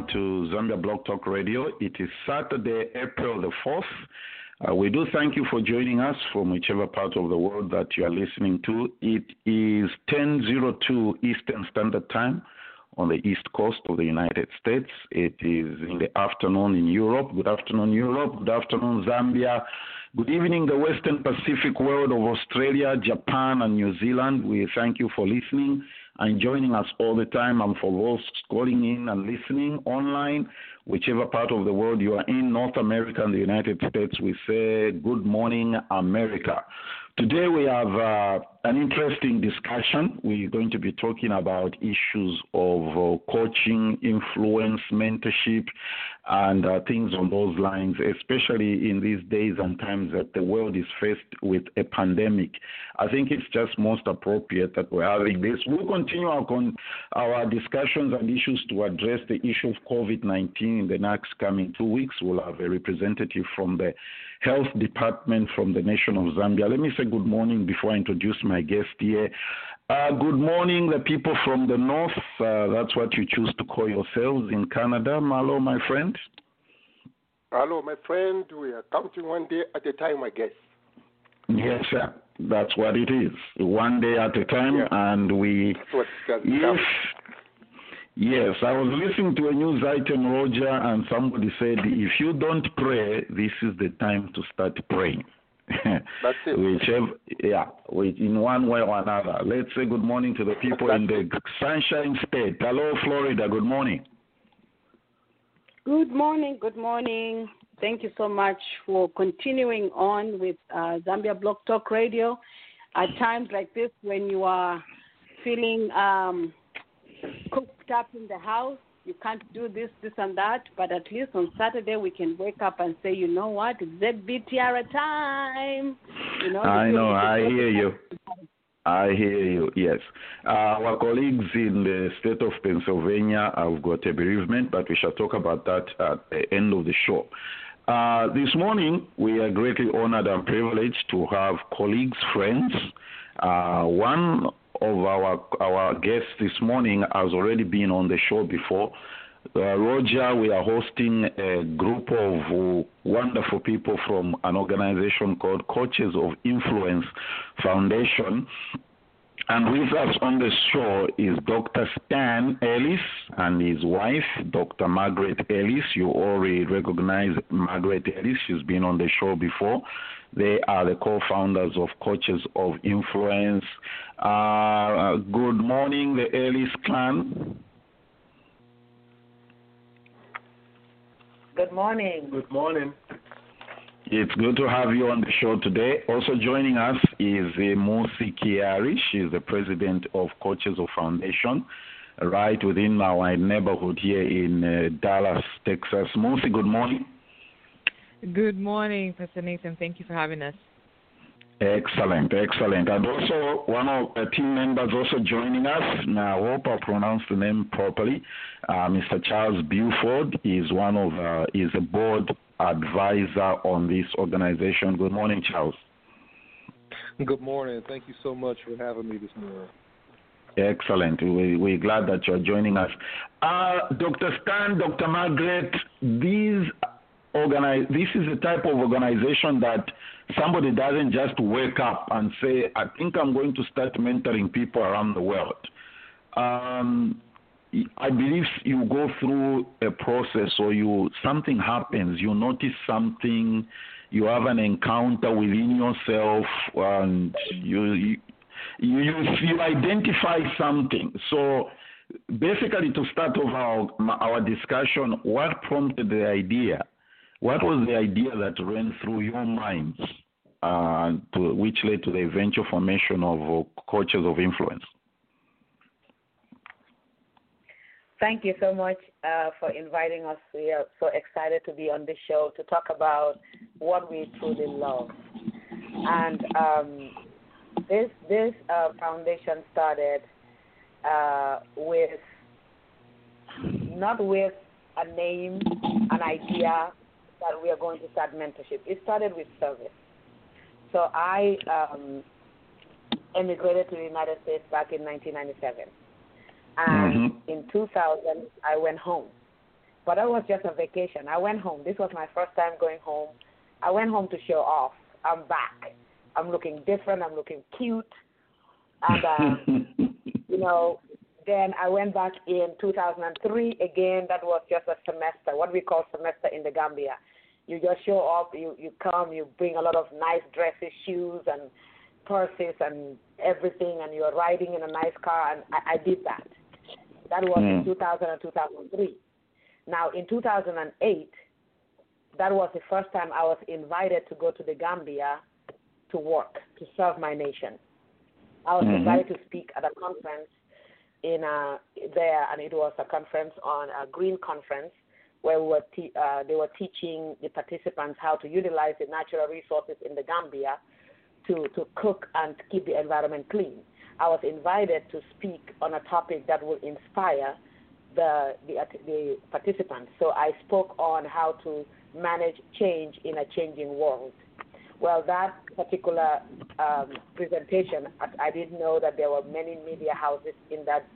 welcome to Zambia Blog Talk Radio. It is Saturday, April the 4th. Uh, we do thank you for joining us from whichever part of the world that you are listening to. It is 10:02 Eastern Standard Time on the east coast of the United States. It is in the afternoon in Europe. Good afternoon, Europe. Good afternoon, Zambia. Good evening, the Western Pacific world of Australia, Japan, and New Zealand. We thank you for listening and joining us all the time. And for those calling in and listening online, whichever part of the world you are in, North America and the United States, we say good morning, America. Today we have uh, an interesting discussion. We're going to be talking about issues of uh, coaching, influence, mentorship, and uh, things on those lines, especially in these days and times that the world is faced with a pandemic. I think it's just most appropriate that we're having this. We'll continue our, con- our discussions and issues to address the issue of COVID 19 in the next coming two weeks. We'll have a representative from the Health Department from the nation of Zambia. Let me say good morning before I introduce my guest here. Uh, good morning, the people from the north. Uh, that's what you choose to call yourselves in Canada. Malo, my friend. Hello, my friend. We are counting one day at a time, I guess. Yes, sir. That's what it is. One day at a time, Yeah. and we. That's what If. Yes, I was listening to a news item, Roger, and somebody said, if you don't pray, this is the time to start praying. That's it. Whichever, yeah, which in one way or another. Let's say good morning to the people in the Sunshine State. Hello, Florida. Good morning. Good morning. Good morning. Thank you so much for continuing on with uh, Zambia Blog Talk Radio. At times like this, when you are feeling um, cooped up in the house, you can't do this, this, and that. But at least on Saturday, we can wake up and say, you know what, it's ZBTR time. You know, I know. I hear you. I hear you, yes. Uh, our colleagues in the state of Pennsylvania have got a bereavement, but we shall talk about that at the end of the show. Uh, this morning, we are greatly honored and privileged to have colleagues, friends. Uh, one of our our guests this morning has already been on the show before. Uh, Roger, we are hosting a group of uh, wonderful people from an organization called Coaches of Influence Foundation. And with us on the show is Dr. Stan Ellis and his wife, Dr. Margaret Ellis. You already recognize Margaret Ellis. She's been on the show before. They are the co-founders of Coaches of Influence. Uh, good morning, the Ellis clan. Good morning. Good morning. It's good to have you on the show today. Also joining us is uh, Musi Kiari. She's the president of Coaches of Foundation, right within our neighborhood here in uh, Dallas, Texas. Musi, good morning. Good morning, Pastor Nathan. Thank you for having us. Excellent, excellent. And also one of the team members also joining us. Now, I hope I pronounced the name properly. Uh, Mr. Charles Buford is one of uh, is a board advisor on this organization. Good morning, Charles. Good morning. Thank you so much for having me this morning. Excellent. We, we're glad that you're joining us. Uh, Dr. Stan, Dr. Margaret, these organize, this is the type of organization that somebody doesn't just wake up and say, I think I'm going to start mentoring people around the world. Um, I believe you go through a process or you something happens, you notice something, you have an encounter within yourself, and you you you, you identify something. So basically, to start off our our discussion, what prompted the idea? What was the idea that ran through your minds, uh, to, which led to the eventual formation of uh, Coaches of Influence? Thank you so much uh, for inviting us. We are so excited to be on this show to talk about what we truly love. And um, this this uh, foundation started uh, with not with a name, an idea that we are going to start mentorship. It started with service. So I um, emigrated to the United States back in 1997. And Mm-hmm. in 2000, I went home. But that was just a vacation. I went home. This was my first time going home. I went home to show off. I'm back. I'm looking different. I'm looking cute. And, uh, you know, then I went back in 2003 again. That was just a semester, what we call semester in the Gambia. You just show up, you, you come, you bring a lot of nice dresses, shoes, and purses, and everything, and you're riding in a nice car. And I, I did that. That was in Mm. 2000 and 2003. Now, in 2008, that was the first time I was invited to go to the Gambia to work, to serve my nation. I was Mhm. invited to speak at a conference in uh, there, and it was a conference on a green conference where we were te- uh, they were teaching the participants how to utilize the natural resources in the Gambia to, to cook and keep the environment clean. I was invited to speak on a topic that will inspire the, the, the participants. So I spoke on how to manage change in a changing world. Well, that particular um, presentation, I, I didn't know that there were many media houses in that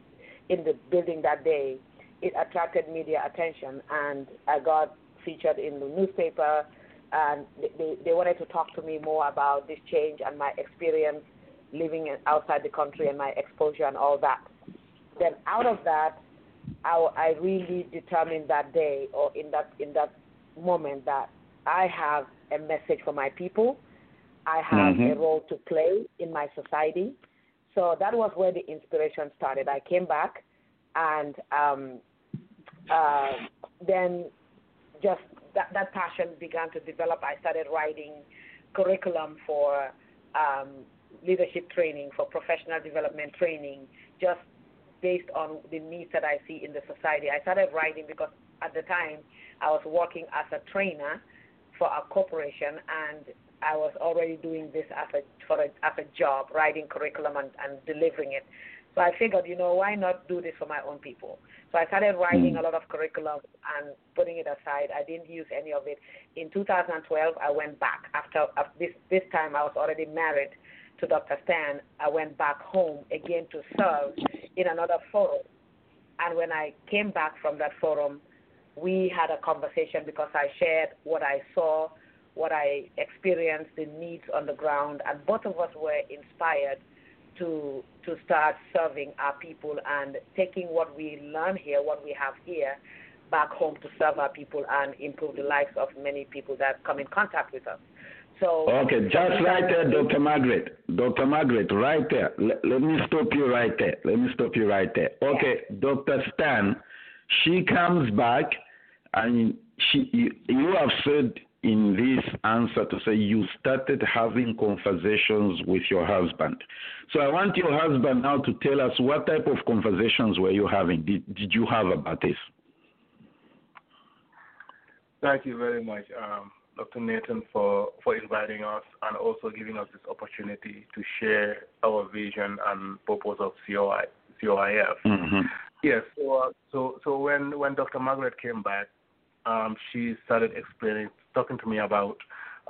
in the building that day. It attracted media attention, and I got featured in the newspaper. And they, they, wanted to talk to me more about this change and my experience living outside the country and my exposure and all that. Then out of that, I, I really determined that day or in that in that moment that I have a message for my people. I have Mhm. a role to play in my society. So that was where the inspiration started. I came back, and um, uh, then just that, that passion began to develop. I started writing curriculum for um, leadership training, for professional development training, just based on the needs that I see in the society. I started writing because at the time I was working as a trainer for a corporation and I was already doing this as a for a as a job, writing curriculum and, and delivering it. So I figured, you know, why not do this for my own people? So I started writing Mm. a lot of curriculum and putting it aside. I didn't use any of it. In 2012, I went back after, after this this time. I was already married to Dr. Stan. I went back home again to serve in another forum. And when I came back from that forum, we had a conversation because I shared what I saw, what I experienced, the needs on the ground, and both of us were inspired to to start serving our people and taking what we learn here, what we have here, back home to serve our people and improve the lives of many people that come in contact with us. So Okay, just right there, Dr. Margaret. Dr. Margaret, right there. Let, let me stop you right there. Let me stop you right there. Okay, Dr. Stan, she comes back and she you, you have said in this answer to say you started having conversations with your husband. So I want your husband now to tell us what type of conversations were you having? Did, did you have about this? Thank you very much, um, Dr. Nathan, for, for inviting us and also giving us this opportunity to share our vision and purpose of COI, COIF. Mm-hmm. Yes. So, uh, so, so when when Dr. Margaret came back, um, she started explaining, talking to me about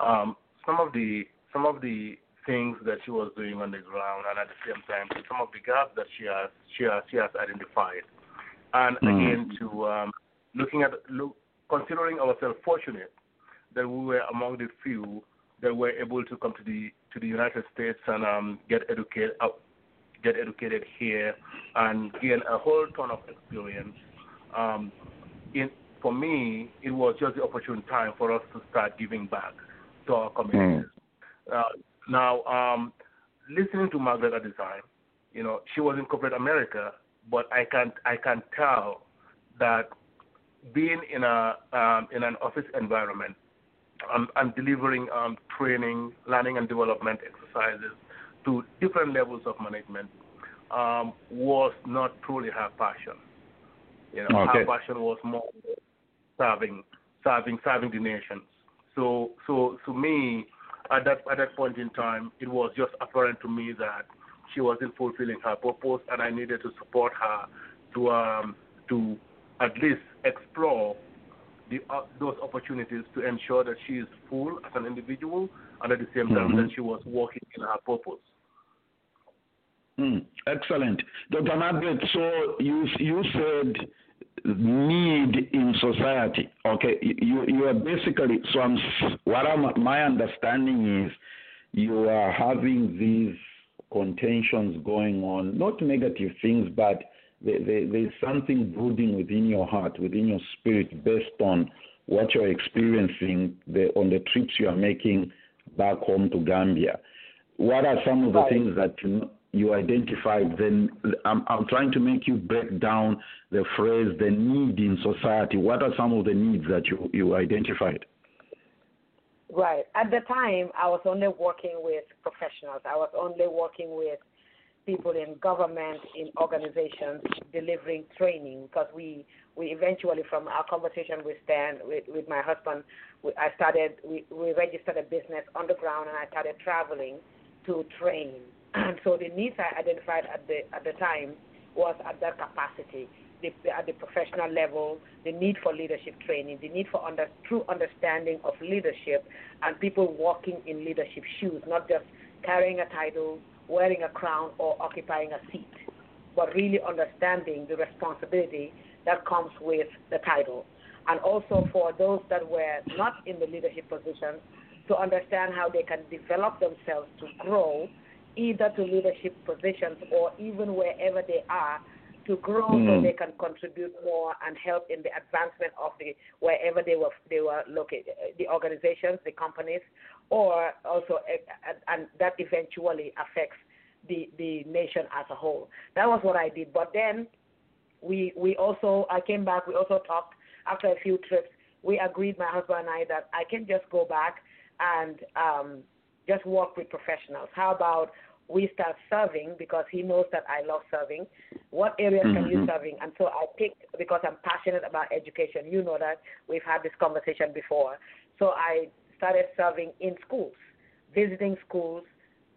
um, some of the some of the things that she was doing on the ground, and at the same time, some of the gaps that she has she has she has identified. And Mm. again, to um, looking at look, considering ourselves fortunate that we were among the few that were able to come to the to the United States and um, get educated uh, get educated here and gain a whole ton of experience. Um, in, for me, it was just the opportune time for us to start giving back to our communities. Uh, now, um, listening to Margaret at the time, you know, she was in corporate America, but I can I can tell that being in a um, in an office environment um, and delivering um, training, learning and development exercises to different levels of management um, was not truly her passion. You know, Okay. her passion was more serving, serving, serving the nations. So, so to me, at that at that point in time, it was just apparent to me that she wasn't fulfilling her purpose, and I needed to support her to um, to at least explore the, uh, those opportunities to ensure that she is full as an individual, and at the same time Mhm. that she was working in her purpose. Mm, excellent, Dr. Margaret. So you you said need in society. Okay, you you are basically so. I'm what I'm, my understanding is you are having these contentions going on, not negative things, but there, there, there's something brooding within your heart, within your spirit, based on what you're experiencing the, on the trips you are making back home to Gambia. What are some of the right. things that you, you identified? Then I'm, I'm trying to make you break down the phrase "the need in society." What are some of the needs that you, you identified? Right. At the time, I was only working with professionals. I was only working with people in government, in organizations, delivering training. Because we, we eventually, from our conversation with Stan, with, with my husband, we, I started, we, we registered a business on the ground, and I started traveling to train. And so the needs I identified at the at the time was at that capacity the, at the professional level, the need for leadership training, the need for under, true understanding of leadership, and people walking in leadership shoes, not just carrying a title, wearing a crown, or occupying a seat, but really understanding the responsibility that comes with the title. And also for those that were not in the leadership position, to understand how they can develop themselves to grow either to leadership positions or even wherever they are to grow mm. so they can contribute more and help in the advancement of the wherever they were they were located, the organizations, the companies, or also eh, and that eventually affects the the nation as a whole. That was what I did. But then we we also I came back. We also talked after a few trips. We agreed, my husband and I, that I can just go back and um, just work with professionals. How about we start serving because he knows that I love serving. What areas mm-hmm. can you mm-hmm. serving? And so I picked because I'm passionate about education. You know that we've had this conversation before. So I started serving in schools, visiting schools,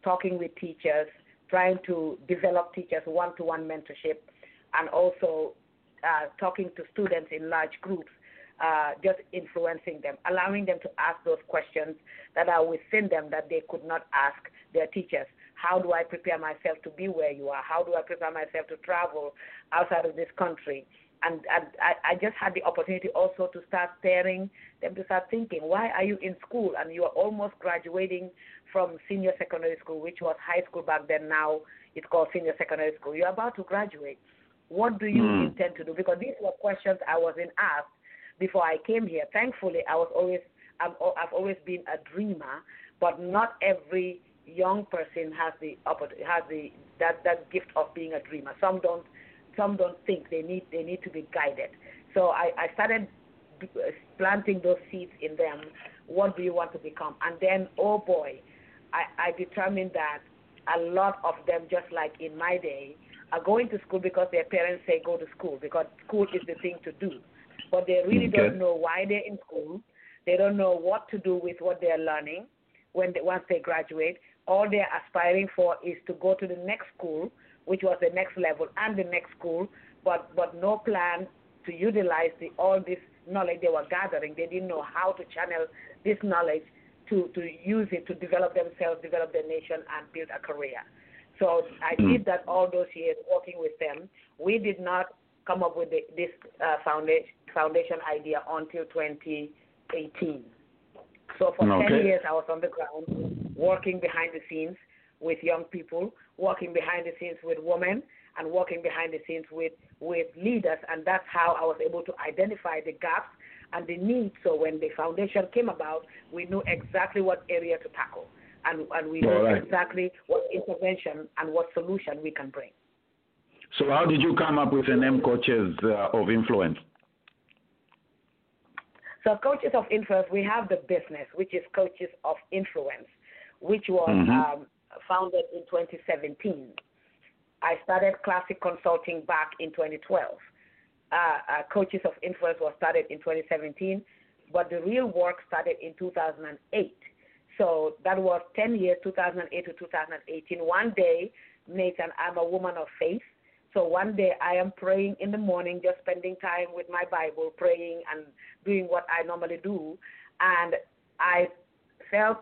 talking with teachers, trying to develop teachers one-to-one mentorship, and also uh, talking to students in large groups uh, just influencing them, allowing them to ask those questions that are within them that they could not ask their teachers. How do I prepare myself to be where you are? How do I prepare myself to travel outside of this country? And, and I, I just had the opportunity also to start staring them to start thinking, why are you in school and you are almost graduating from senior secondary school, which was high school back then. Now it's called senior secondary school. You're about to graduate. What do you mm. intend to do? Because these were questions I was in asked before I came here. Thankfully, I was always I've, I've always been a dreamer, but not every young person has the has the that that gift of being a dreamer. Some don't some don't think they need they need to be guided. So I, I started uh, planting those seeds in them. What do you want to become? And then, oh boy, I, I determined that a lot of them, just like in my day, are going to school because their parents say go to school because school is the thing to do. But they really okay. don't know why they're in school. They don't know what to do with what they're learning when they, once they graduate all they're aspiring for is to go to the next school, which was the next level and the next school, but but no plan to utilize the, all this knowledge they were gathering. They didn't know how to channel this knowledge to, to use it to develop themselves, develop their nation, and build a career. So I mm. did that all those years working with them. We did not come up with the, this uh, foundation, foundation idea until 2018. So for okay. 10 years, I was on the ground working behind the scenes with young people, working behind the scenes with women, and working behind the scenes with, with leaders. And that's how I was able to identify the gaps and the needs. So when the foundation came about, we knew exactly what area to tackle. And, and we knew right. exactly what intervention and what solution we can bring. So, how did you come up with the name Coaches uh, of Influence? So Coaches of Influence, we have the business, which is Coaches of Influence, which was mm-hmm. um, founded in 2017. I started Classic Consulting back in 2012. Uh, uh, Coaches of Influence was started in 2017, but the real work started in 2008. So that was 10 years, 2008 to 2018. One day, Nathan, I'm a woman of faith. So one day I am praying in the morning, just spending time with my Bible, praying and doing what I normally do. And I felt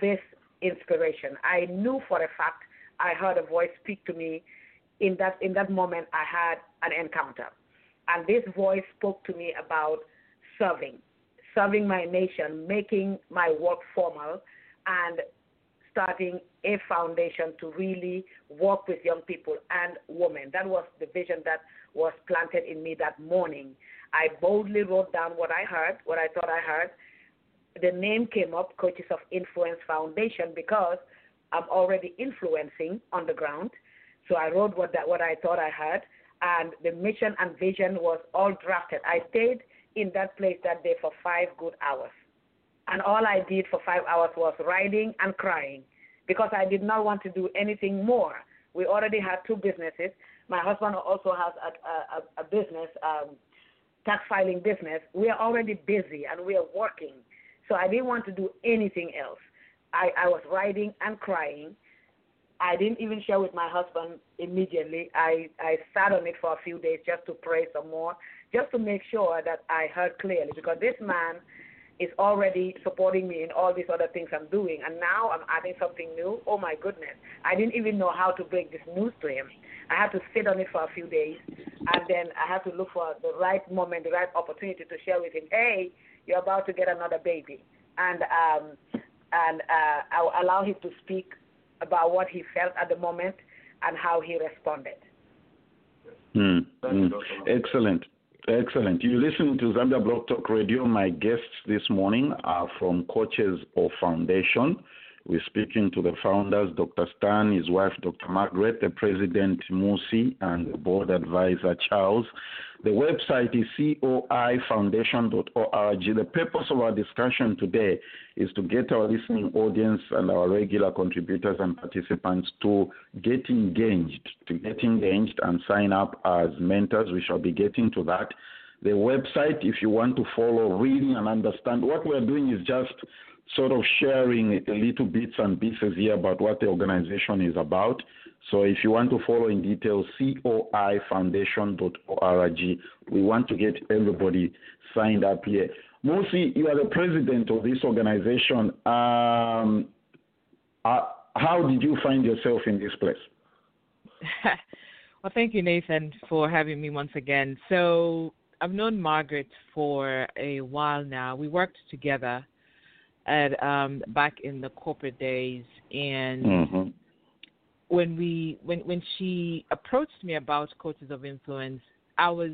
this inspiration. I knew for a fact I heard a voice speak to me. In that in that moment, I had an encounter, and this voice spoke to me about serving, serving my nation, making my work formal, and starting a foundation to really work with young people and women. That was the vision that was planted in me that morning. I boldly wrote down what I heard, what I thought I heard. The name came up, Coaches of Influence Foundation, because I'm already influencing on the ground. So I wrote what that what I thought I heard, and the mission and vision was all drafted. I stayed in that place that day for five good hours. And all I did for five hours was writing and crying because I did not want to do anything more. We already had two businesses. My husband also has a, a, a business, um, tax filing business. We are already busy and we are working. So I didn't want to do anything else. I, I was writing and crying. I didn't even share with my husband immediately. I, I sat on it for a few days just to pray some more, just to make sure that I heard clearly because this man is already supporting me in all these other things I'm doing. And now I'm adding something new. Oh my goodness. I didn't even know how to break this news to him. I had to sit on it for a few days and then I had to look for the right moment, the right opportunity to share with him, hey, you're about to get another baby. And um and uh, I'll allow him to speak about what he felt at the moment and how he responded. Mm. Excellent. Excellent. You listen to Zambia Blog Talk Radio. My guests this morning are from Coaches of Foundation. We're speaking to the founders, Dr. Stan, his wife, Dr. Margaret, the president, Musi, and the board advisor, Charles. The website is coifoundation.org. The purpose of our discussion today is to get our listening audience and our regular contributors and participants to get engaged, to get engaged and sign up as mentors. We shall be getting to that. The website, if you want to follow, reading, and understand, what we're doing is just sort of sharing a little bits and pieces here about what the organization is about. So if you want to follow in detail, coifoundation.org. We want to get everybody signed up here. Musi, you are the president of this organization. Um, uh, how did you find yourself in this place? well, thank you, Nathan, for having me once again. So I've known Margaret for a while now. We worked together at um, back in the corporate days, and mm-hmm. when we when when she approached me about coaches of influence, I was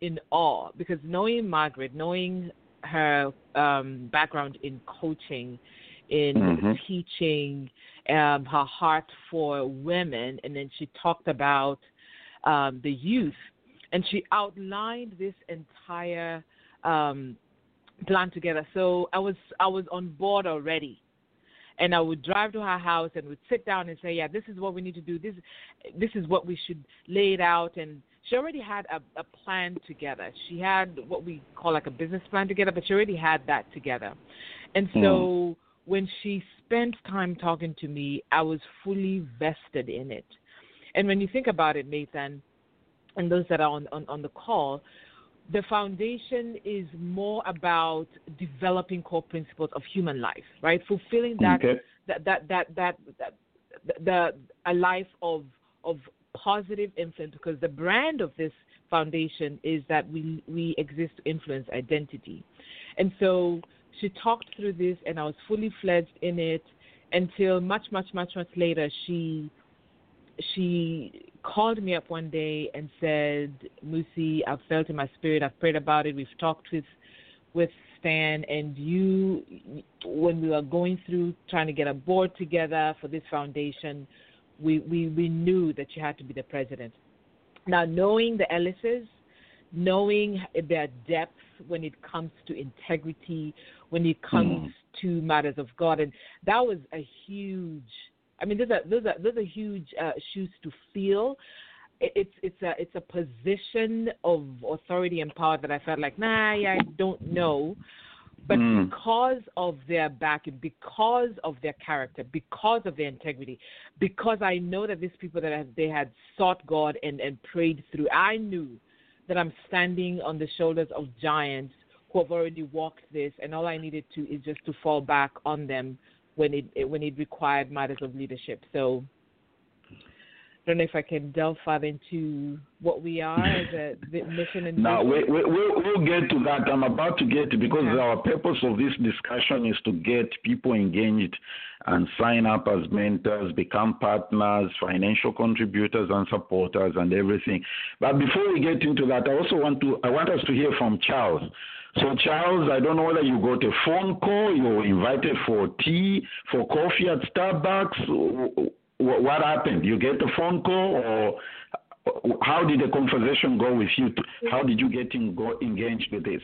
in awe because knowing Margaret, knowing her um, background in coaching, in mm-hmm. teaching, um, her heart for women, and then she talked about um, the youth, and she outlined this entire um, plan together. So I was I was on board already. And I would drive to her house and would sit down and say, "Yeah, this is what we need to do. This, this is what we should lay it out." And she already had a, a plan together. She had what we call like a business plan together, but she already had that together. And so mm. when she spent time talking to me, I was fully vested in it. And when you think about it, Nathan, and those that are on, on, on the call, the foundation is more about developing core principles of human life, right? Fulfilling that okay. that, that, that that that the a life of of positive influence because the brand of this foundation is that we we exist to influence identity. And so she talked through this and I was fully fledged in it until much, much, much, much later she she called me up one day and said, Musi, I've felt in my spirit, I've prayed about it, we've talked with with Stan and you when we were going through trying to get a board together for this foundation, we, we, we knew that you had to be the president. Now knowing the Ellises, knowing their depth when it comes to integrity, when it comes mm. to matters of God, and that was a huge I mean, those are those are those are huge uh, shoes to fill. It's it's a it's a position of authority and power that I felt like, nah, yeah, I don't know. But mm. because of their backing, because of their character, because of their integrity, because I know that these people that have, they had sought God and, and prayed through, I knew that I'm standing on the shoulders of giants who have already walked this, and all I needed to is just to fall back on them when it when it required matters of leadership. So I don't know if I can delve further into what we are as a mission and now we, we, we'll, we'll get to that. I'm about to get to because yeah. our purpose of this discussion is to get people engaged and sign up as mentors, become partners, financial contributors and supporters and everything. But before we get into that, I also want to I want us to hear from Charles. So Charles, I don't know whether you got a phone call, you were invited for tea, for coffee at Starbucks what happened? You get a phone call, or how did the conversation go with you? How did you get engaged with this?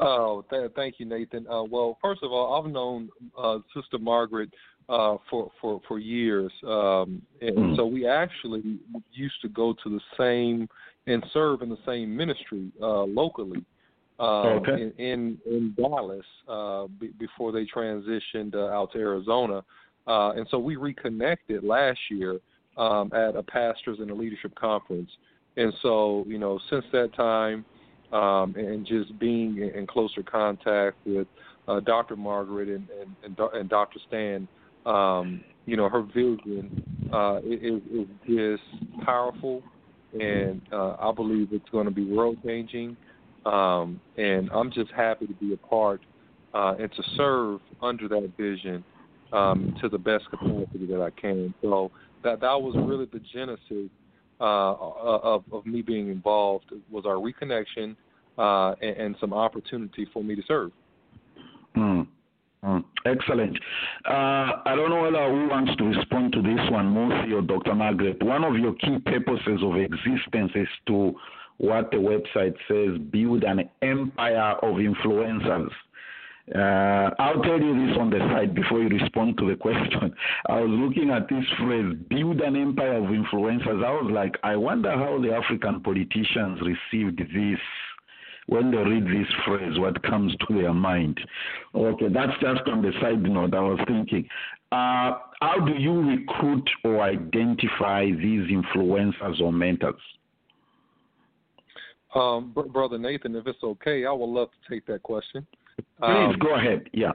Oh, th- thank you, Nathan. Uh, well, first of all, I've known uh, Sister Margaret uh, for for for years, um, and mm. so we actually used to go to the same and serve in the same ministry uh, locally. Um, okay. in, in in Dallas uh, b- before they transitioned uh, out to Arizona. Uh, and so we reconnected last year um, at a pastors and a leadership conference. And so, you know, since that time, um, and just being in closer contact with uh, Dr. Margaret and, and, and, and Dr. Stan, um, you know, her vision uh, is, is just powerful, and uh, I believe it's going to be world changing. Um, and I'm just happy to be a part uh, and to serve under that vision um, to the best capacity that I can. So that that was really the genesis uh, of of me being involved was our reconnection uh, and, and, some opportunity for me to serve. Mm. Mm. Excellent. Uh, I don't know whether who wants to respond to this one, Mosi or Dr. Margaret. One of your key purposes of existence is to what the website says build an empire of influencers. Uh, I'll tell you this on the side before you respond to the question. I was looking at this phrase, build an empire of influencers. I was like, I wonder how the African politicians received this when they read this phrase, what comes to their mind. Okay, that's just on the side note. I was thinking, uh, how do you recruit or identify these influencers or mentors? Um, Brother Nathan, if it's okay, I would love to take that question. Please um, go ahead. Yeah.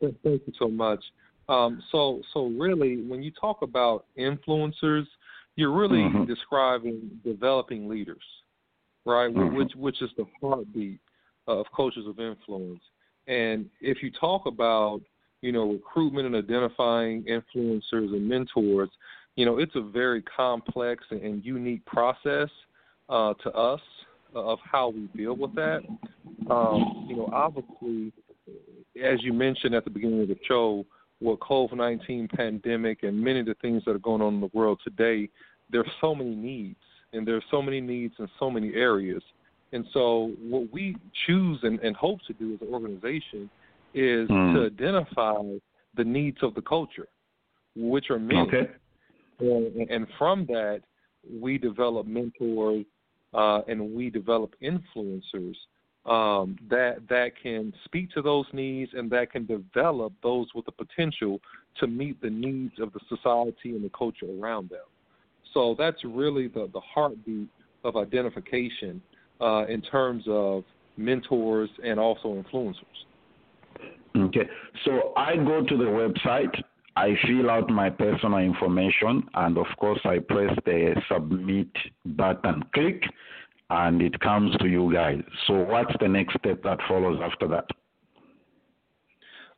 Thank you so much. Um, so, so really, when you talk about influencers, you're really mm-hmm. describing developing leaders, right? Mm-hmm. Which, which is the heartbeat of coaches of influence. And if you talk about, you know, recruitment and identifying influencers and mentors, you know, it's a very complex and unique process uh, to us of how we deal with that. Um, you know, obviously, as you mentioned at the beginning of the show, with COVID-19 pandemic and many of the things that are going on in the world today, there's so many needs, and there's so many needs in so many areas. And so, what we choose and, and hope to do as an organization is mm. to identify the needs of the culture, which are many. Okay. And, and from that, we develop mentors uh, and we develop influencers um, that that can speak to those needs and that can develop those with the potential to meet the needs of the society and the culture around them. So that's really the, the heartbeat of identification uh, in terms of mentors and also influencers. Okay, so I go to the website I fill out my personal information, and of course, I press the submit button, click, and it comes to you guys. So, what's the next step that follows after that?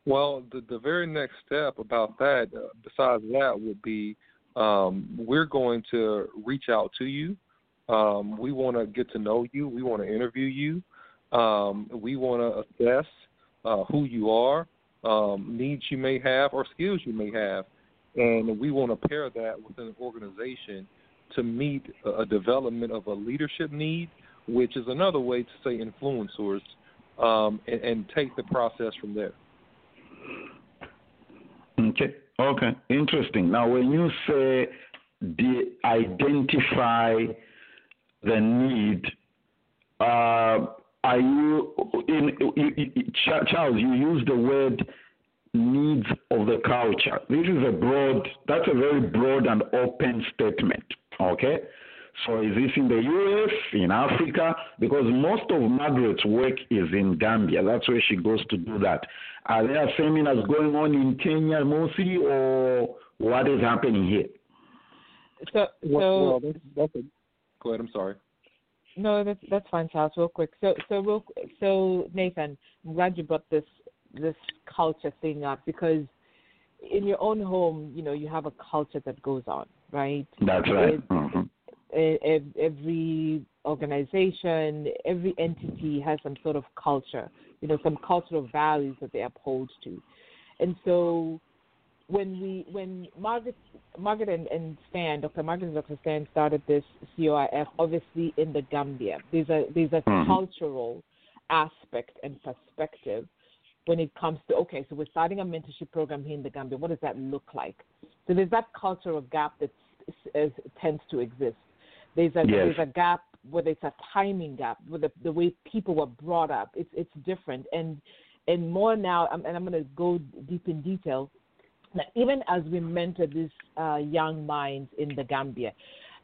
Well, the, the very next step about that, uh, besides that, would be um, we're going to reach out to you. Um, we want to get to know you. We want to interview you. Um, we want to assess uh, who you are, um, needs you may have or skills you may have. And we want to pair that with an organization to meet a, development of a leadership need, which is another way to say influencers, um, and, and take the process from there. Okay. Okay. Interesting. Now, when you say de- identify the need, uh, are you in, in, in, Charles? You use the word needs of the culture. This is a broad. That's a very broad and open statement. Okay. So is this in the US, in Africa? Because most of Margaret's work is in Gambia. That's where she goes to do that. Are there seminars going on in Kenya, Mosi, or what is happening here? So, well, so well, that's, that's a, go ahead. I'm sorry. No, that's that's fine, Charles. Real quick. So so real so Nathan, I'm glad you brought this this culture thing up because in your own home, you know, you have a culture that goes on, right? That's right. It- hmm e- every organization, every entity has some sort of culture, you know, some cultural values that they uphold to. And so when we when Margaret Margaret and, and Stan, Dr. Margaret and Dr. Stan started this COIF obviously in the Gambia. There's a there's a Mhm. cultural aspect and perspective when it comes to okay, so we're starting a mentorship program here in the Gambia. What does that look like? So there's that cultural gap that is, tends to exist. There's a Yes. there's a gap whether it's a timing gap, whether the, the way people were brought up. It's it's different and and more now. And I'm going to go deep in detail. Now, even as we mentor these uh, young minds in the Gambia,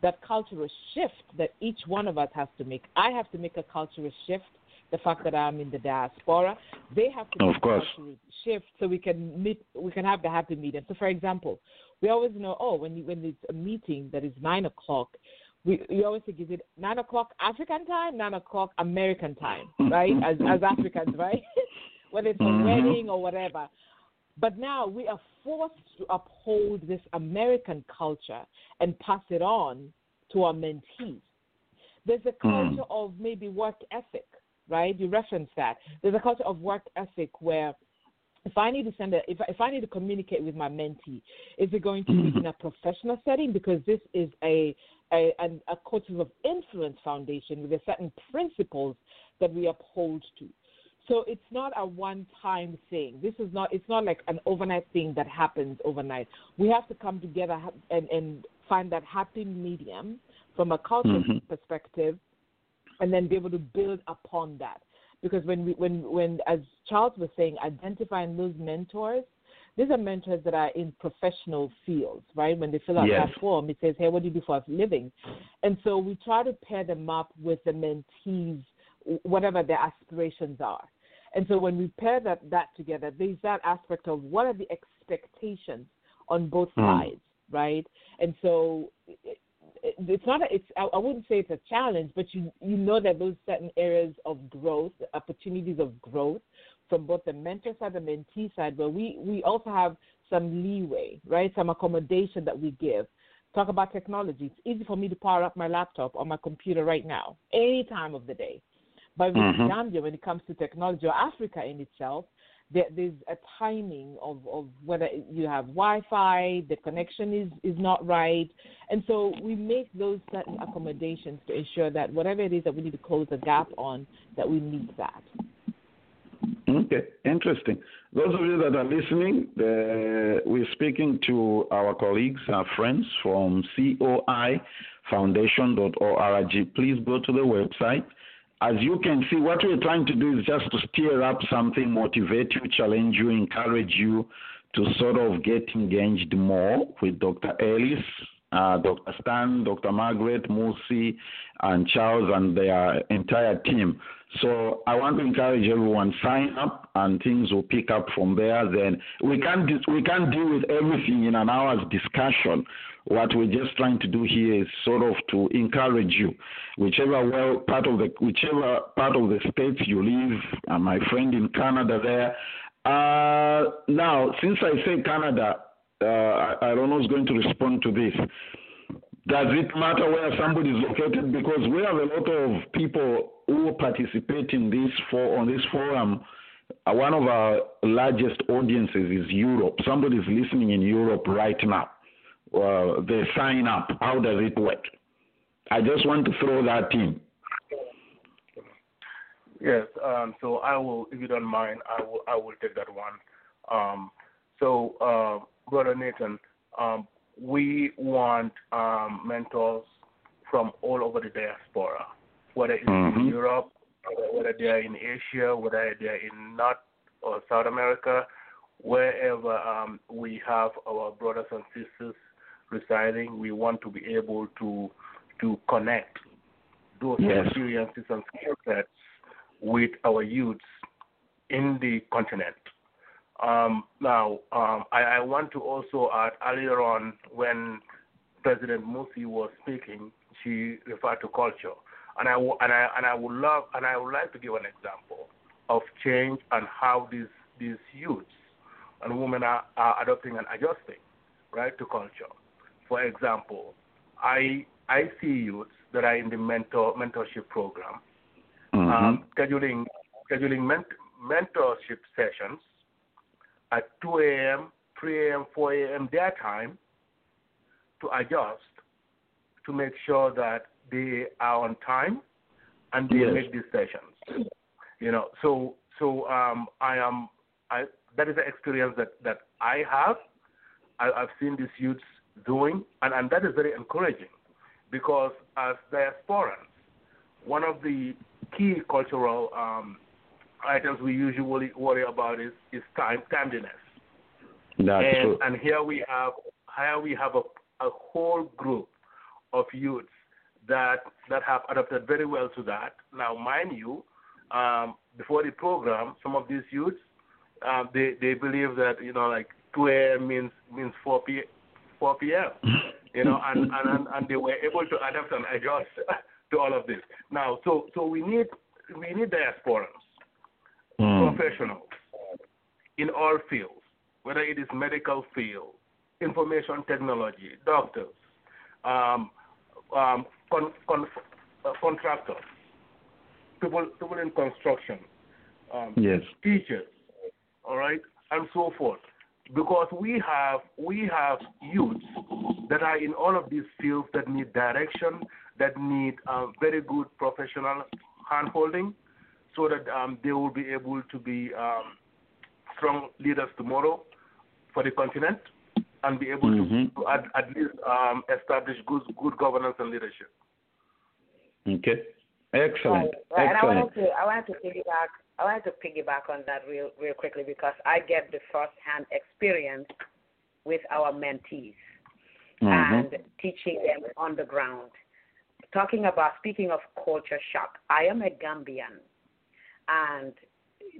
that cultural shift that each one of us has to make. I have to make a cultural shift. The fact that I'm in the diaspora, they have to Of make course. a cultural shift so we can meet. We can have the happy medium. So, for example, we always know. Oh, when you, when it's a meeting that is nine o'clock, we we always think is it nine o'clock African time, nine o'clock American time, right? As as Africans, right? Whether it's a Mhm. wedding or whatever. But now we are forced to uphold this American culture and pass it on to our mentees. There's a hmm. culture of maybe work ethic, right? You referenced that. There's a culture of work ethic where if I need to send a, if, if I need to communicate with my mentee, is it going to be hmm. in a professional setting because this is a a, an, a culture of influence foundation with a certain principles that we uphold to. So it's not a one-time thing. This is not. It's not like an overnight thing that happens overnight. We have to come together and, and find that happy medium from a cultural Mhm. perspective, and then be able to build upon that. Because when we, when, when, as Charles was saying, identifying those mentors, these are mentors that are in professional fields, right? When they fill out Yes. that form, it says, "Hey, what do you do for a living?" And so we try to pair them up with the mentees, whatever their aspirations are. And so when we pair that that together, there's that aspect of what are the expectations on both Hmm. sides, right? And so it, it, it's not a, it's I, I wouldn't say it's a challenge, but you you know that those certain areas of growth, opportunities of growth from both the mentor side and the mentee side, where we we also have some leeway, right? Some accommodation that we give. Talk about technology. It's easy for me to power up my laptop or my computer right now, any time of the day. But with Mhm. Zambia, when it comes to technology, or Africa in itself, there, there's a timing of, of whether you have Wi-Fi, the connection is, is not right, and so we make those certain accommodations to ensure that whatever it is that we need to close the gap on, that we meet that. Okay, interesting. Those of you that are listening, uh, we're speaking to our colleagues, our friends from COI Foundation.org. Please go to the website. As you can see, what we're trying to do is just to stir up something, motivate you, challenge you, encourage you to sort of get engaged more with Dr. Ellis, uh, Dr. Stan, Dr. Margaret, Musi, and Charles and their entire team. So I want to encourage everyone sign up, and things will pick up from there. Then we can't we can't deal with everything in an hour's discussion. What we're just trying to do here is sort of to encourage you, whichever well part of the whichever part of the states you live. Uh, my friend in Canada there. Uh, now, since I say Canada, uh, I, I don't know who's going to respond to this. Does it matter where somebody is located? Because we have a lot of people who participate in this for on this forum. Uh, one of our largest audiences is Europe. Somebody is listening in Europe right now. Uh, they sign up. How does it work? I just want to throw that in. Yes. Um, so I will, if you don't mind, I will I will take that one. Um, so, uh, brother Nathan, um, we want um, mentors from all over the diaspora, whether it's in Mhm. Europe, whether they're in Asia, whether they're in North or South America, wherever um, we have our brothers and sisters residing, we want to be able to to connect those Yes. experiences and skill sets with our youths in the continent. Um, now, um, I, I want to also add earlier on when President Musi was speaking, she referred to culture, and I and I and I would love and I would like to give an example of change and how these these youths and women are, are adopting and adjusting, right, to culture. For example, I I see youths that are in the mentor mentorship program, Mm-hmm. um, scheduling scheduling ment- mentorship sessions at 2 a.m., 3 a.m., 4 a.m. their time to adjust to make sure that they are on time and they Yes. make these sessions. You know, so so um, I am I that is the experience that that I have. I, I've seen these youths doing, and, and that is very encouraging because as diasporans, one of the key cultural um, items we usually worry about is, is time timeliness. That's and, true. and here we have here we have a, a whole group of youths that that have adapted very well to that. Now, mind you, um, before the program, some of these youths um, they they believe that you know like 2 a.m. means means 4 p 4 p.m. You know, and, and and they were able to adapt and adjust to all of this. Now, so so we need we need diasporans. Professionals in all fields, whether it is medical field, information technology, doctors, um, um, con, con, uh, contractors, people, people in construction, um, Yes. teachers, all right, and so forth. Because we have we have youths that are in all of these fields that need direction, that need uh, very good professional handholding, so that um, they will be able to be um, strong leaders tomorrow for the continent and be able Mhm. to, to at, at least um, establish good good governance and leadership. Okay. Excellent. Right, right. And I Excellent. wanted to I wanted to piggyback I wanted to piggyback on that real real quickly because I get the first hand experience with our mentees Mhm. and teaching them on the ground. Talking about speaking of culture shock, I am a Gambian and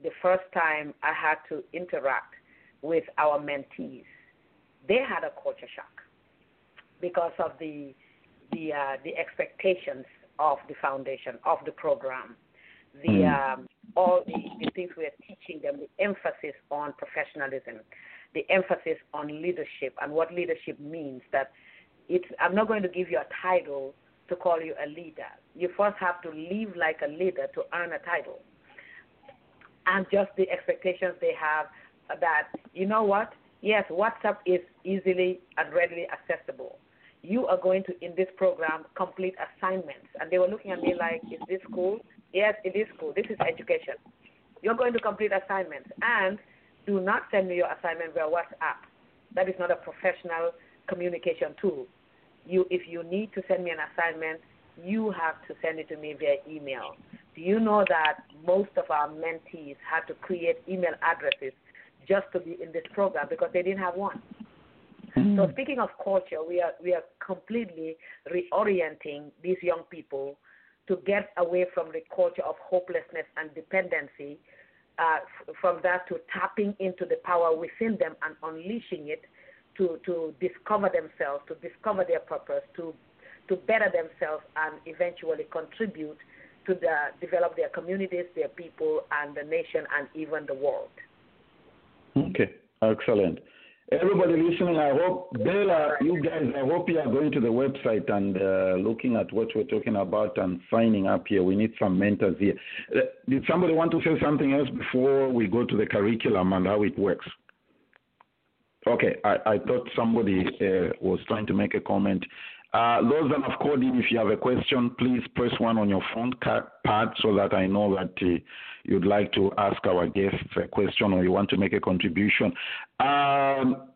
the first time I had to interact with our mentees, they had a culture shock because of the the uh, the expectations of the foundation of the program, the Mm. um, all the, the things we are teaching them, the emphasis on professionalism, the emphasis on leadership and what leadership means. That it's I'm not going to give you a title to call you a leader. You first have to live like a leader to earn a title and just the expectations they have that you know what? Yes whatsapp is easily and readily accessible. You are going to in this program complete assignments. And they were looking at me like is this school? Yes it is school. This is education. You're going to complete assignments. And do not send me your assignment via whatsapp. That is not a professional communication tool. You if you need to send me an assignment you have to send it to me via email do you know that most of our mentees had to create email addresses just to be in this program because they didn't have one? So speaking of culture, we are we are completely reorienting these young people to get away from the culture of hopelessness and dependency, uh, f- from that to tapping into the power within them and unleashing it to to discover themselves, to discover their purpose, to to better themselves and eventually contribute to the, develop their communities, their people, and the nation, and even the world. Okay, excellent. Everybody listening, I hope, Bella, you guys, I hope you are going to the website and uh, looking at what we're talking about and signing up here. We need some mentors here. Uh, did somebody want to say something else before we go to the curriculum and how it works? Okay, I, I thought somebody uh, was trying to make a comment. Uh, those that have called in, if you have a question, please press one on your phone pad so that I know that uh, you'd like to ask our guests a question or you want to make a contribution. Um,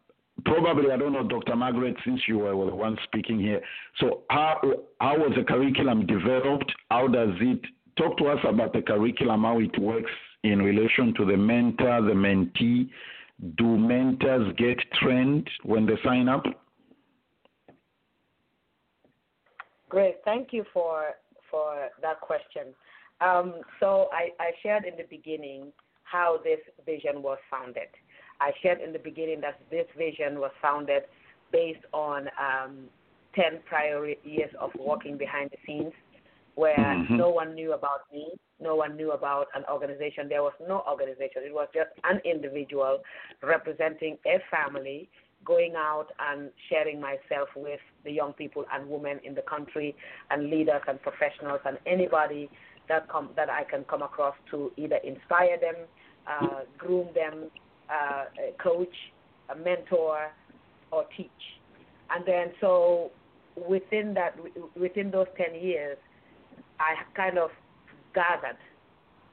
probably, I don't know, Dr. Margaret, since you were the one speaking here. So, how, how was the curriculum developed? How does it talk to us about the curriculum, how it works in relation to the mentor, the mentee? Do mentors get trained when they sign up? Great, thank you for for that question. Um, so I, I shared in the beginning how this vision was founded. I shared in the beginning that this vision was founded based on um, 10 prior years of working behind the scenes where mm-hmm. no one knew about me, no one knew about an organization. There was no organization. It was just an individual representing a family going out and sharing myself with the young people and women in the country and leaders and professionals and anybody that come that I can come across to either inspire them, uh, groom them, uh, coach, a mentor, or teach. And then so within that within those 10 years I kind of gathered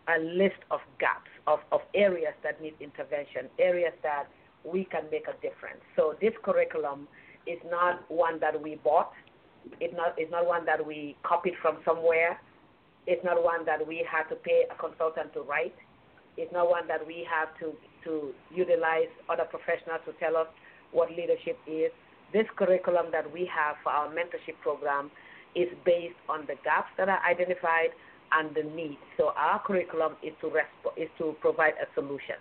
a list of gaps, of, of areas that need intervention, areas that we can make a difference. So this curriculum is not one that we bought. It's not, it's not one that we copied from somewhere. It's not one that we had to pay a consultant to write. It's not one that we have to, to utilize other professionals to tell us what leadership is. This curriculum that we have for our mentorship program is based on the gaps that are identified and the needs. So our curriculum is to resp- is to provide a solution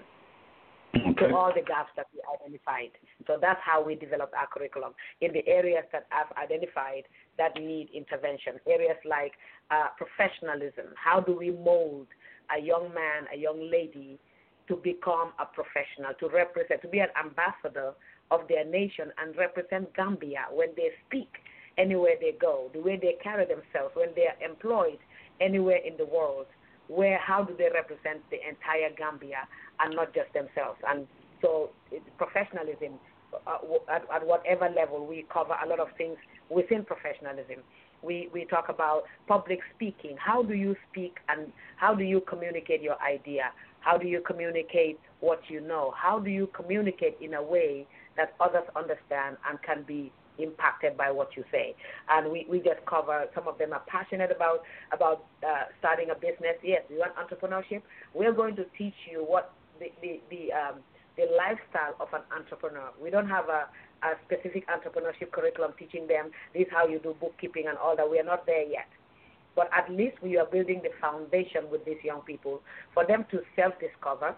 okay. to all the gaps that we identified. So that's how we developed our curriculum in the areas that I've identified that need intervention. Areas like uh, professionalism. How do we mold a young man, a young lady to become a professional, to represent, to be an ambassador of their nation and represent Gambia when they speak anywhere they go, the way they carry themselves when they are employed anywhere in the world, where how do they represent the entire Gambia and not just themselves? And so professionalism, uh, at, at whatever level, we cover a lot of things within professionalism. We, we talk about public speaking. How do you speak and how do you communicate your idea? How do you communicate what you know? How do you communicate in a way that others understand and can be impacted by what you say. And we, we just cover some of them are passionate about about uh, starting a business. Yes, you want entrepreneurship. We're going to teach you what the the the, um, the lifestyle of an entrepreneur. We don't have a, a specific entrepreneurship curriculum teaching them this is how you do bookkeeping and all that. We are not there yet. But at least we are building the foundation with these young people for them to self discover,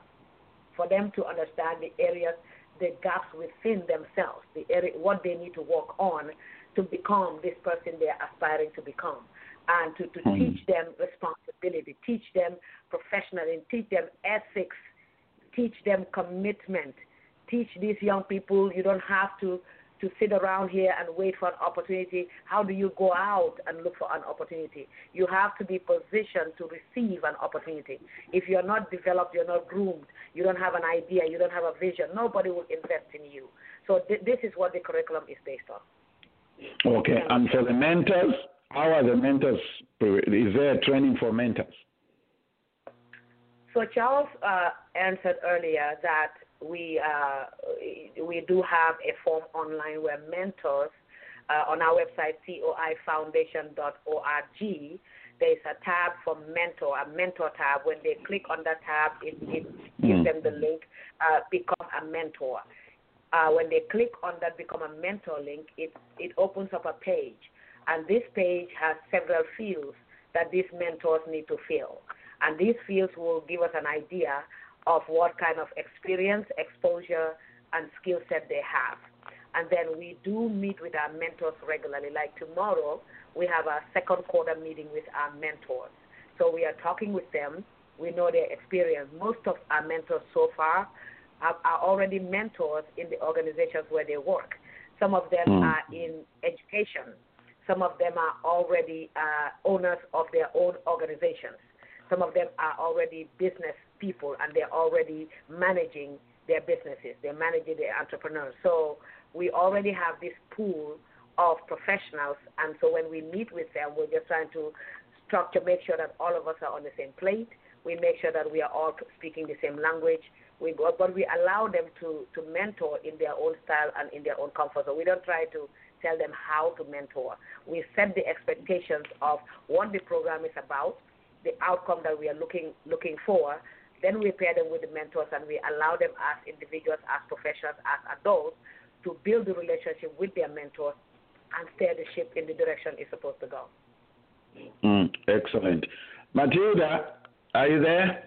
for them to understand the areas the gaps within themselves, the area, what they need to work on to become this person they're aspiring to become, and to, to mm-hmm. teach them responsibility, teach them professionalism, teach them ethics, teach them commitment, teach these young people you don't have to to sit around here and wait for an opportunity. How do you go out and look for an opportunity? You have to be positioned to receive an opportunity. If you're not developed, you're not groomed, you don't have an idea, you don't have a vision, nobody will invest in you. So th- this is what the curriculum is based on. Okay, and for the mentors, how are the mentors? Is there training for mentors? So Charles uh, answered earlier that we uh, we do have a form online where mentors uh, on our website coifoundation.org. There's a tab for mentor, a mentor tab. When they click on that tab, it, it gives mm. them the link, uh, become a mentor. Uh, when they click on that become a mentor link, it it opens up a page, and this page has several fields that these mentors need to fill, and these fields will give us an idea of what kind of experience, exposure, and skill set they have. And then we do meet with our mentors regularly. Like tomorrow, we have our second quarter meeting with our mentors. So we are talking with them. We know their experience. Most of our mentors so far are, are already mentors in the organizations where they work. Some of them mm. are in education. Some of them are already uh, owners of their own organizations. Some of them are already business people and they're already managing their businesses. They're managing their entrepreneurs. So we already have this pool of professionals, and so when we meet with them, we're just trying to structure, make sure that all of us are on the same plate. We make sure that we are all speaking the same language. We go, but we allow them to to mentor in their own style and in their own comfort. So we don't try to tell them how to mentor. We set the expectations of what the program is about, the outcome that we are looking looking for, then we pair them with the mentors and we allow them as individuals, as professionals, as adults to build the relationship with their mentors and steer the ship in the direction it's supposed to go. Mm, excellent. Matilda, are you there?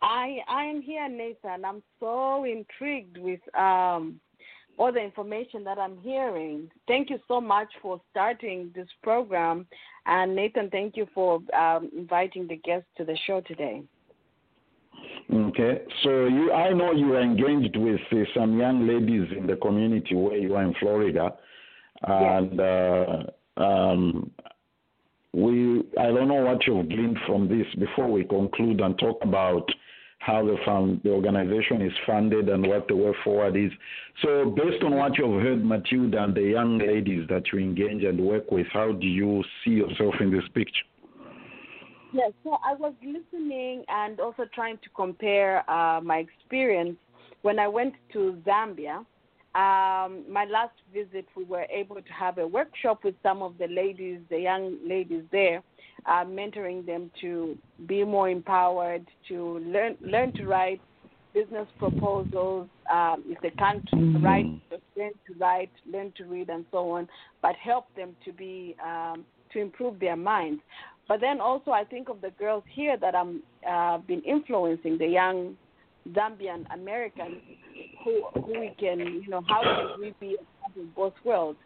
I I am here, Nathan. I'm so intrigued with um, all the information that I'm hearing. Thank you so much for starting this program. And Nathan, thank you for um, inviting the guests to the show today. Okay, so you, I know you are engaged with uh, some young ladies in the community where you are in Florida, and uh, um, we, I don't know what you've gleaned from this before we conclude and talk about how the fund, the organization is funded and what the way forward is. So, based on what you've heard, Matilda, and the young ladies that you engage and work with, how do you see yourself in this picture? Yes, so I was listening and also trying to compare uh, my experience when I went to Zambia. Um, my last visit, we were able to have a workshop with some of the ladies, the young ladies there, uh, mentoring them to be more empowered, to learn learn to write business proposals. Um, if they can't mm-hmm. write, learn to write, learn to read, and so on. But help them to be um, to improve their minds. But then also, I think of the girls here that I'm uh, been influencing, the young Zambian Americans, who who we can, you know, how can we be in both worlds?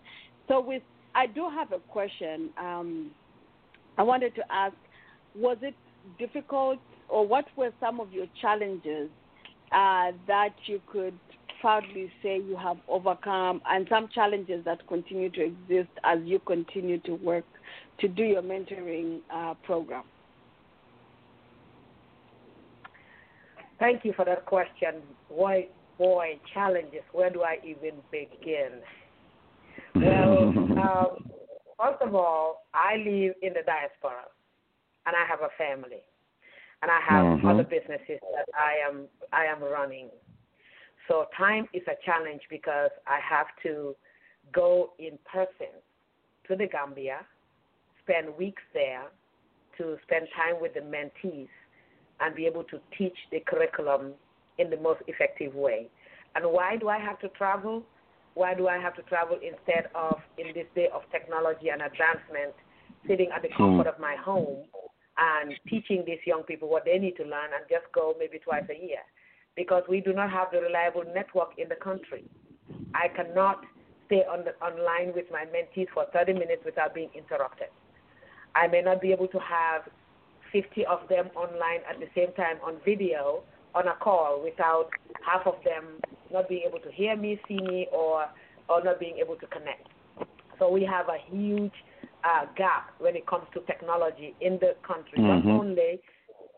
So with, I do have a question. Um, I wanted to ask, was it difficult, or what were some of your challenges uh, that you could proudly say you have overcome, and some challenges that continue to exist as you continue to work to do your mentoring uh, program? Thank you for that question. Boy, boy, challenges. Where do I even begin? Well, um, first of all, I live in the diaspora, and I have a family, and I have mm-hmm. other businesses that I am I am running. So time is a challenge because I have to go in person to the Gambia spend weeks there to spend time with the mentees and be able to teach the curriculum in the most effective way. And why do I have to travel? Why do I have to travel instead of, in this day of technology and advancement, sitting at the hmm. comfort of my home and teaching these young people what they need to learn and just go maybe twice a year? Because we do not have the reliable network in the country. I cannot stay on the, online with my mentees for 30 minutes without being interrupted. I may not be able to have 50 of them online at the same time on video on a call without half of them not being able to hear me, see me, or or not being able to connect. So we have a huge uh, gap when it comes to technology in the country. Mm-hmm. Not only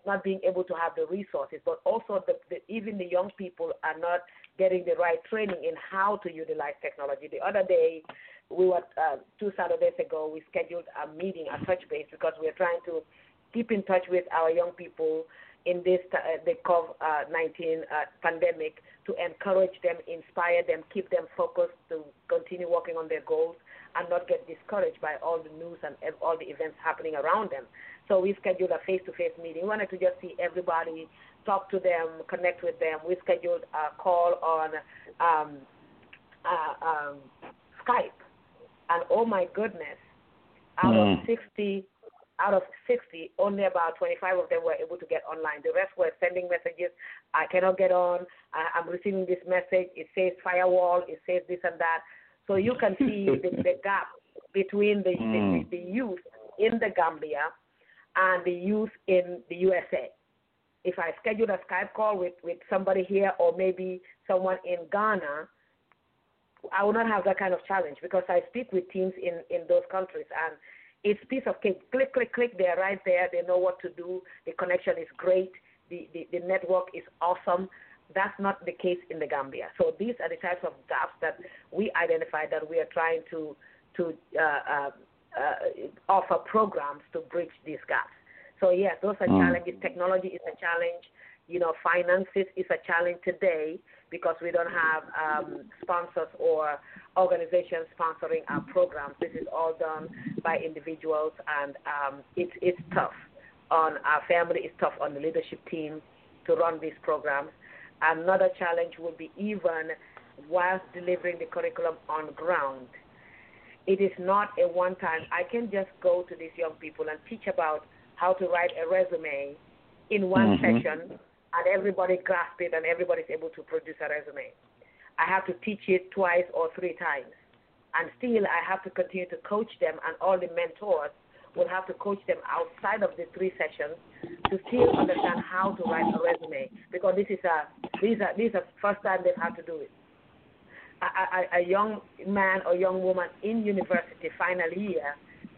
not being able to have the resources, but also the, the, even the young people are not getting the right training in how to utilize technology. The other day, we were uh, two Saturdays ago. We scheduled a meeting, a touch base, because we are trying to keep in touch with our young people in this uh, the COVID-19 uh, pandemic to encourage them, inspire them, keep them focused to continue working on their goals and not get discouraged by all the news and all the events happening around them. So we scheduled a face-to-face meeting. We wanted to just see everybody, talk to them, connect with them. We scheduled a call on um, uh, um, Skype and oh my goodness, out mm. of hmm. 60, out of 60, only about 25 of them were able to get online. The rest were sending messages. I cannot get on. I, am receiving this message. It says firewall. It says this and that. So you can see the, the, gap between the, mm. the, the youth in the Gambia and the youth in the USA. If I schedule a Skype call with, with somebody here or maybe someone in Ghana, I will not have that kind of challenge because I speak with teams in, in those countries and it's piece of cake. Click, click, click. They're right there. They know what to do. The connection is great. The, the, the network is awesome. That's not the case in the Gambia. So these are the types of gaps that we identify that we are trying to to uh, uh, uh, offer programs to bridge these gaps. So yes, those are mm. challenges. Technology is a challenge. You know, finances is a challenge today because we don't have um, sponsors or organizations sponsoring our programs. This is all done by individuals, and um, it's it's tough on our family. It's tough on the leadership team to run these programs. Another challenge would be even whilst delivering the curriculum on ground. It is not a one-time. I can just go to these young people and teach about how to write a resume in one mm-hmm. session and everybody grasp it and everybody's able to produce a resume. I have to teach it twice or three times. And still, I have to continue to coach them, and all the mentors will have to coach them outside of the three sessions to still understand how to write a resume because this is a these are these are first time they've had to do it. A, a, a young man or young woman in university final year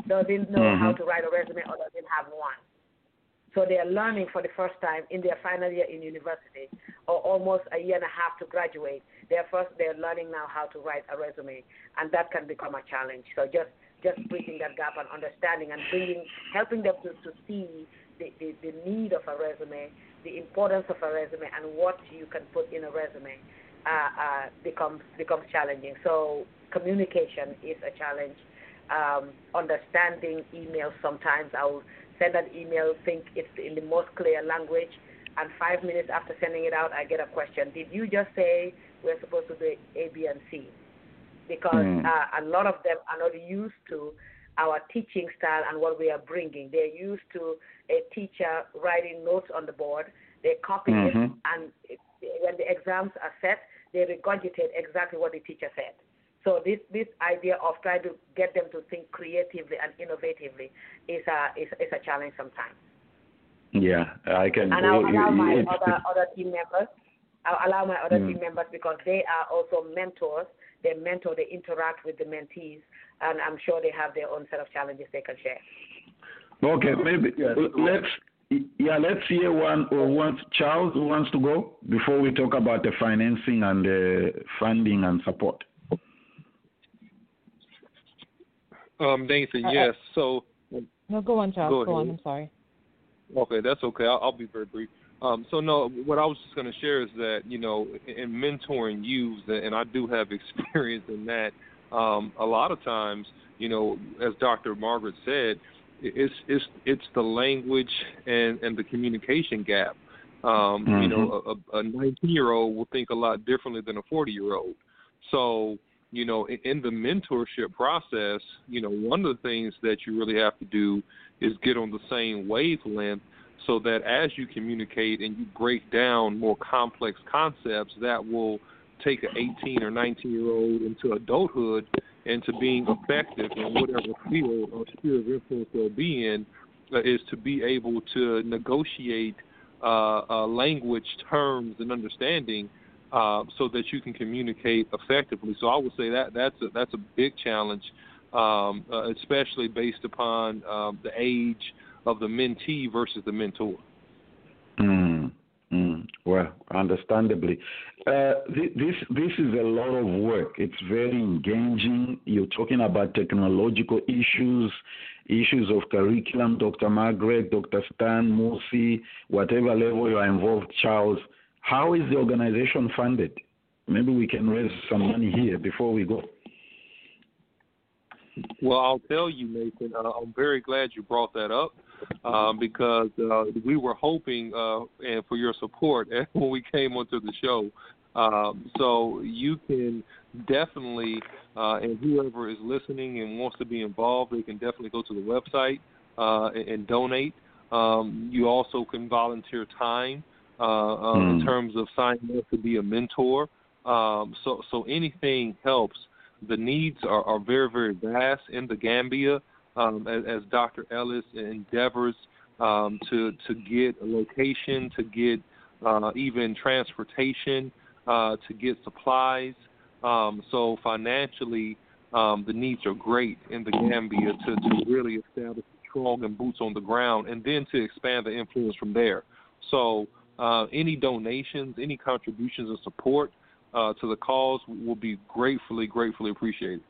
doesn't know mm-hmm. how to write a resume or doesn't have one. So they are learning for the first time in their final year in university or almost a year and a half to graduate. They're first they're learning now how to write a resume and that can become a challenge. So just just bridging that gap and understanding and bringing helping them to, to see the, the, the need of a resume, the importance of a resume and what you can put in a resume uh, uh, becomes becomes challenging. So communication is a challenge. Um, understanding emails sometimes I'll send an email, think it's in the most clear language, and five minutes after sending it out, I get a question. Did you just say we're supposed to do A, B, and C? Because mm. uh, a lot of them are not used to our teaching style and what we are bringing. They're used to a teacher writing notes on the board. They copy mm-hmm. it, and it, when the exams are set, they regurgitate exactly what the teacher said. So this this idea of trying to get them to think creatively and innovatively is a is, is a challenge sometimes. Yeah, I can. And I'll allow my other other team members. I'll allow my other mm. team members because they are also mentors. They mentor, they interact with the mentees, and I'm sure they have their own set of challenges they can share. Okay, maybe let's yeah, let's hear one or one Charles who wants to go before we talk about the financing and the funding and support. Um, Nathan, uh, uh, yes. So no, go on, Charles. Go, go on. I'm sorry. Okay, that's okay. I'll, I'll be very brief. Um, so no, what I was just going to share is that you know, in mentoring youth, and I do have experience in that. Um, a lot of times, you know, as Dr. Margaret said, it's it's it's the language and and the communication gap. Um, mm-hmm. You know, a, a 19 year old will think a lot differently than a 40 year old. So you know, in the mentorship process, you know, one of the things that you really have to do is get on the same wavelength so that as you communicate and you break down more complex concepts that will take an 18 or 19 year old into adulthood into being effective in whatever field or sphere of influence they'll be in uh, is to be able to negotiate uh, uh, language terms and understanding uh, so that you can communicate effectively. So I would say that that's a, that's a big challenge, um, uh, especially based upon um, the age of the mentee versus the mentor. Mm, well, understandably, uh, this this is a lot of work. It's very engaging. You're talking about technological issues, issues of curriculum. Dr. Margaret, Dr. Stan, Musi, whatever level you are involved, Charles how is the organization funded? Maybe we can raise some money here before we go. Well, I'll tell you, Nathan. Uh, I'm very glad you brought that up um, because uh, we were hoping uh, and for your support when we came onto the show. Um, so you can definitely, uh, and whoever is listening and wants to be involved, they can definitely go to the website uh, and, and, donate. Um, you also can volunteer time uh, mm. in hmm. terms of signing up to be a mentor. Um, so so anything helps. The needs are, are very very vast in the Gambia. Um, as, as, Dr. Ellis endeavors um, to to get a location, to get uh, even transportation, uh, to get supplies. Um, so financially, um, the needs are great in the Gambia to, to really establish strong and boots on the ground, and then to expand the influence from there. So uh, any donations, any contributions and support uh, to the cause will be gratefully, gratefully appreciated.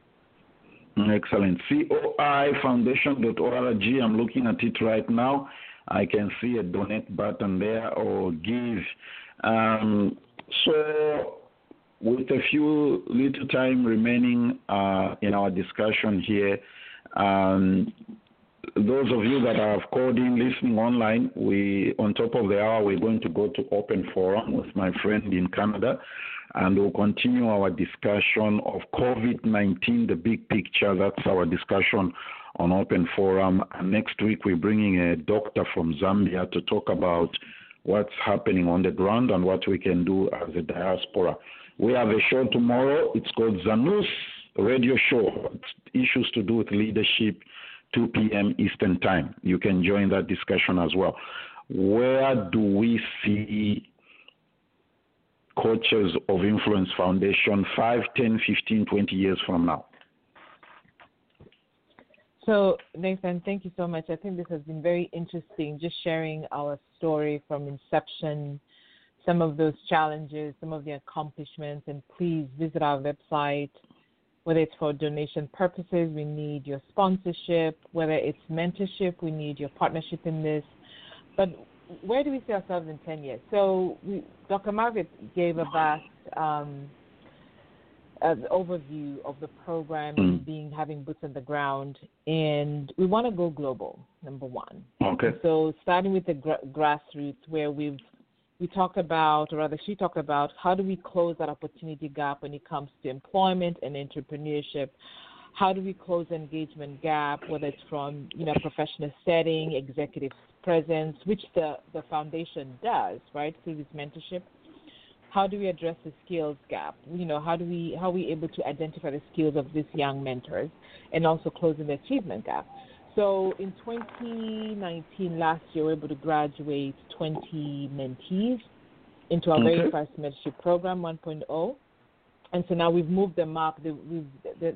Excellent. COIfoundation.org. I'm looking at it right now. I can see a donate button there or give. Um, so, with a few little time remaining uh, in our discussion here, um, those of you that have called in listening online, we on top of the hour we're going to go to open forum with my friend in Canada, and we'll continue our discussion of COVID-19, the big picture. That's our discussion on open forum. And next week we're bringing a doctor from Zambia to talk about what's happening on the ground and what we can do as a diaspora We have a show tomorrow. It's called Zanus Radio Show. It's issues to do with leadership, 2 p.m. Eastern Time. You can join that discussion as well. Where do we see Coaches of Influence Foundation 5, 10, 15, 20 years from now? So, Nathan, thank you so much. I think this has been very interesting, just sharing our story from inception, some of those challenges, some of the accomplishments, and please visit our website. Whether it's for donation purposes, we need your sponsorship. Whether it's mentorship, we need your partnership in this. But where do we see ourselves in 10 years? So, we, Dr. Margaret gave a vast um, an overview of the program mm. being having boots on the ground, and we want to go global. Number one. Okay. So starting with the gra- grassroots, where we've we talked about, or rather, she talked about how do we close that opportunity gap when it comes to employment and entrepreneurship. How do we close the engagement gap, whether it's from you know professional setting, executive presence, which the the foundation does, right, through this mentorship how do we address the skills gap? You know, how do we how are we able to identify the skills of these young mentors and also closing the achievement gap? So in 2019, last year, we were able to graduate 20 mentees into our okay. very first mentorship program 1.0. And so now we've moved them up. They,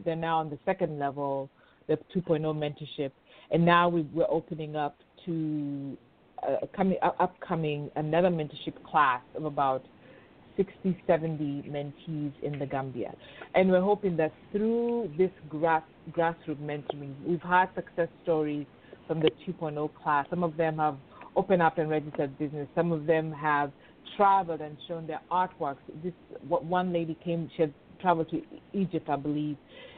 they're now on the second level, the 2.0 mentorship. And now we, are opening up to uh, coming, uh, upcoming another mentorship class of about 60, 70 mentees in the Gambia. And we're hoping that through this grass, grassroots mentoring, we've had success stories from the 2.0 class. Some of them have opened up and registered business. Some of them have traveled and shown their artworks. This one lady came, she had traveled to Egypt, I believe,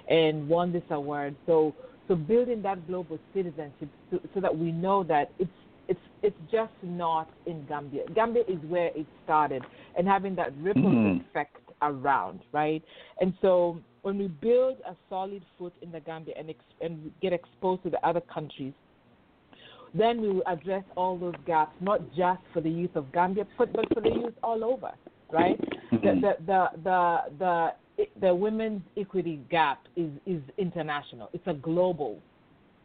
and won this award. So, so building that global citizenship so, so that we know that it's it's it's just not in Gambia. Gambia is where it started, and having that ripple mm-hmm. effect around, right? And so when we build a solid foot in the Gambia and ex- and get exposed to the other countries, then we will address all those gaps, not just for the youth of Gambia, but, but for the youth all over, right? Mm-hmm. The, the the the the women's equity gap is is international. It's a global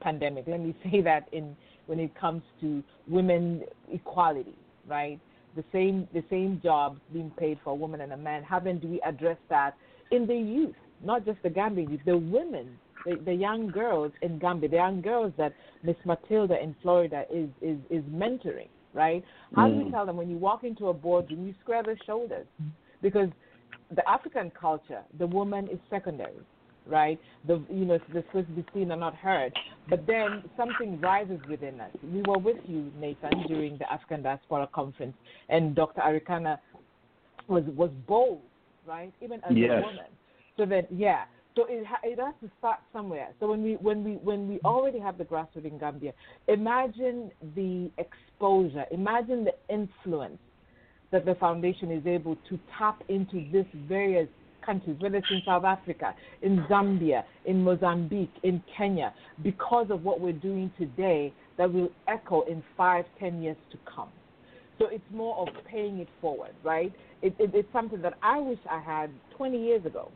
pandemic. Let me say that in when it comes to women equality, right? The same the same jobs being paid for a woman and a man. How then do we address that in the youth, not just the Gambian youth, the women, the, the young girls in Gambia, the young girls that Miss Matilda in Florida is is is mentoring, right? How mm. do we mm. tell them when you walk into a boardroom, you square their shoulders, because the African culture, the woman is secondary right? The you know the supposed to be seen and not heard. But then something rises within us. We were with you, Nathan, during the African Diaspora Conference, and Dr. Arikana was was bold, right? Even as yes. a woman. So then, yeah. So it it has to start somewhere. So when we when we when we already have the grassroots in Gambia, imagine the exposure, imagine the influence that the foundation is able to tap into this various countries, whether it's in South Africa, in Zambia, in Mozambique, in Kenya, because of what we're doing today that will echo in five, ten years to come. So it's more of paying it forward, right? It, it, it's something that I wish I had 20 years ago,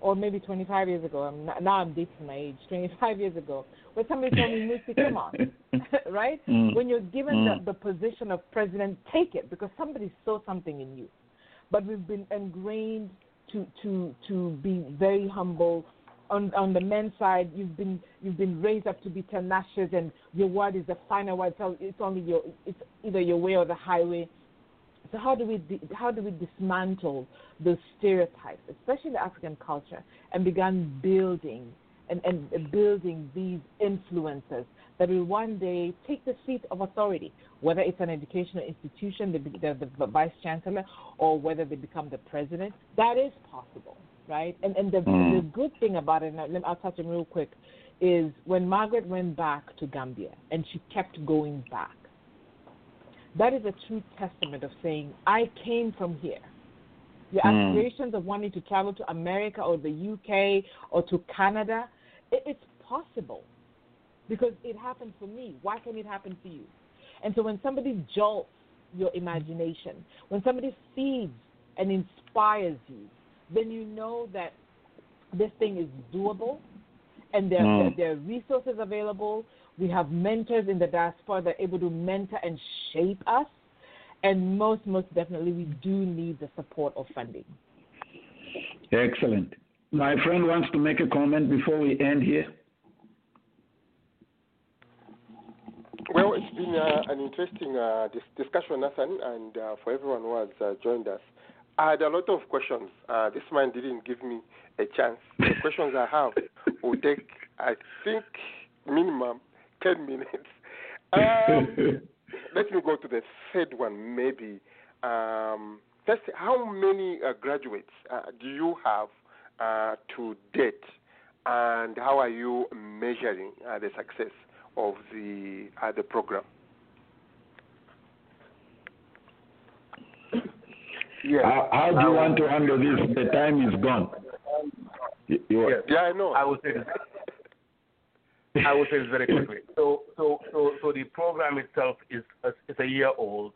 or maybe 25 years ago. I'm not, now I'm dating my age. 25 years ago, where somebody told me, "Lucy, come on," right? Mm. When you're given mm. the, the position of president, take it because somebody saw something in you. But we've been ingrained to to to be very humble. On on the men's side, you've been you've been raised up to be tenacious, and your word is the final word. So it's only your it's either your way or the highway. So how do we how do we dismantle those stereotypes, especially the African culture, and begin building and, and building these influences that will one day take the seat of authority, whether it's an educational institution, the, the, the vice chancellor, or whether they become the president. That is possible, right? And and the, mm. the good thing about it, and I'll touch on real quick, is when Margaret went back to Gambia and she kept going back. That is a true testament of saying, I came from here. Your mm. aspirations of wanting to travel to America or the UK or to Canada, it, it's possible because it happened for me. Why can't it happen for you? And so when somebody jolts your imagination, when somebody feeds and inspires you, then you know that this thing is doable and there, Mm. there, there are resources available. We have mentors in the diaspora that are able to mentor and shape us. And most, most definitely, we do need the support of funding. Excellent. My friend wants to make a comment before we end here. Well, it's been uh, an interesting uh, dis- discussion, Nathan, and uh, for everyone who has uh, joined us. I had a lot of questions. Uh, this man didn't give me a chance. The questions I have will take, I think, minimum 10 minutes. Um, let me go to the third one, maybe. Um, first, how many uh, graduates uh, do you have uh, to date, and how are you measuring uh, the success of the uh, the program? Yes. How, how do you want to handle this? The time is gone. You- you- Yes. Yeah, I know. I will say this. I will say this very quickly. So, so, so, so the program itself is is a year old,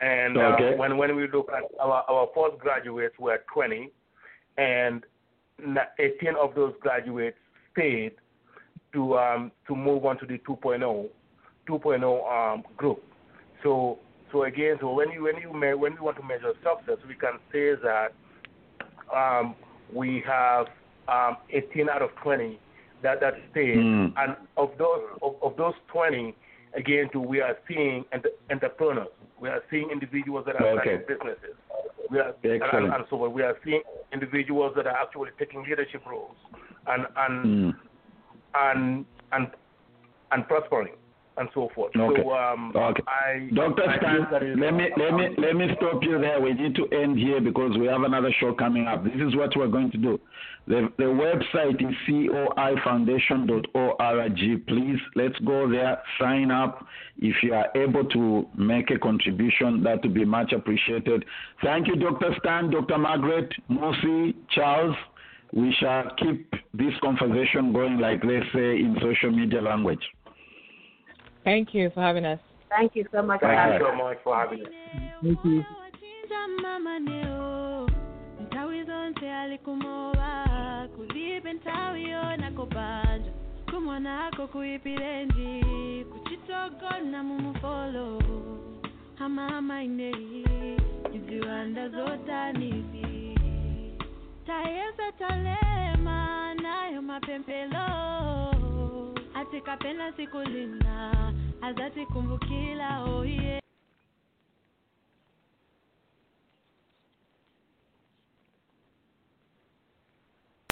and uh, when when we look at our our first graduates were 20, and 18 of those graduates stayed to um to move on to the 2.0 2.0 um group. So so again, so when you when you me- when we want to measure success, we can say that um, we have um, 18 out of 20 that that stayed, Mm. and of those of, of those 20, again, too, we are seeing ent- entrepreneurs. We are seeing individuals that are Okay. starting businesses. We are and, Excellent. and so on. we are seeing individuals that are actually taking leadership roles and and Mm. and and and prospering and so forth. Okay. So um, Okay. I Dr. I Stan, think that is- let me let me let me stop you there. We need to end here because we have another show coming up. This is what we're going to do. The the website is coifoundation.org. Please let's go there, sign up. If you are able to make a contribution, that would be much appreciated. Thank you, Dr. Stan, Dr. Margaret, Mosi, Charles. We shall keep this conversation going, like they say in social media language. Thank you for having us. Thank you so much for Thank having you us. so much for having us. Thank you. wachinja mama neo nthawi zonse alikumowa kulibe nthawi yona kopanja kumonako kuyipirenji kuchitogona mumufolo hamamaineyi iziwanda zotanisi tayeza talema nayo mapempelo atikapena siku lina azatikumbukila oye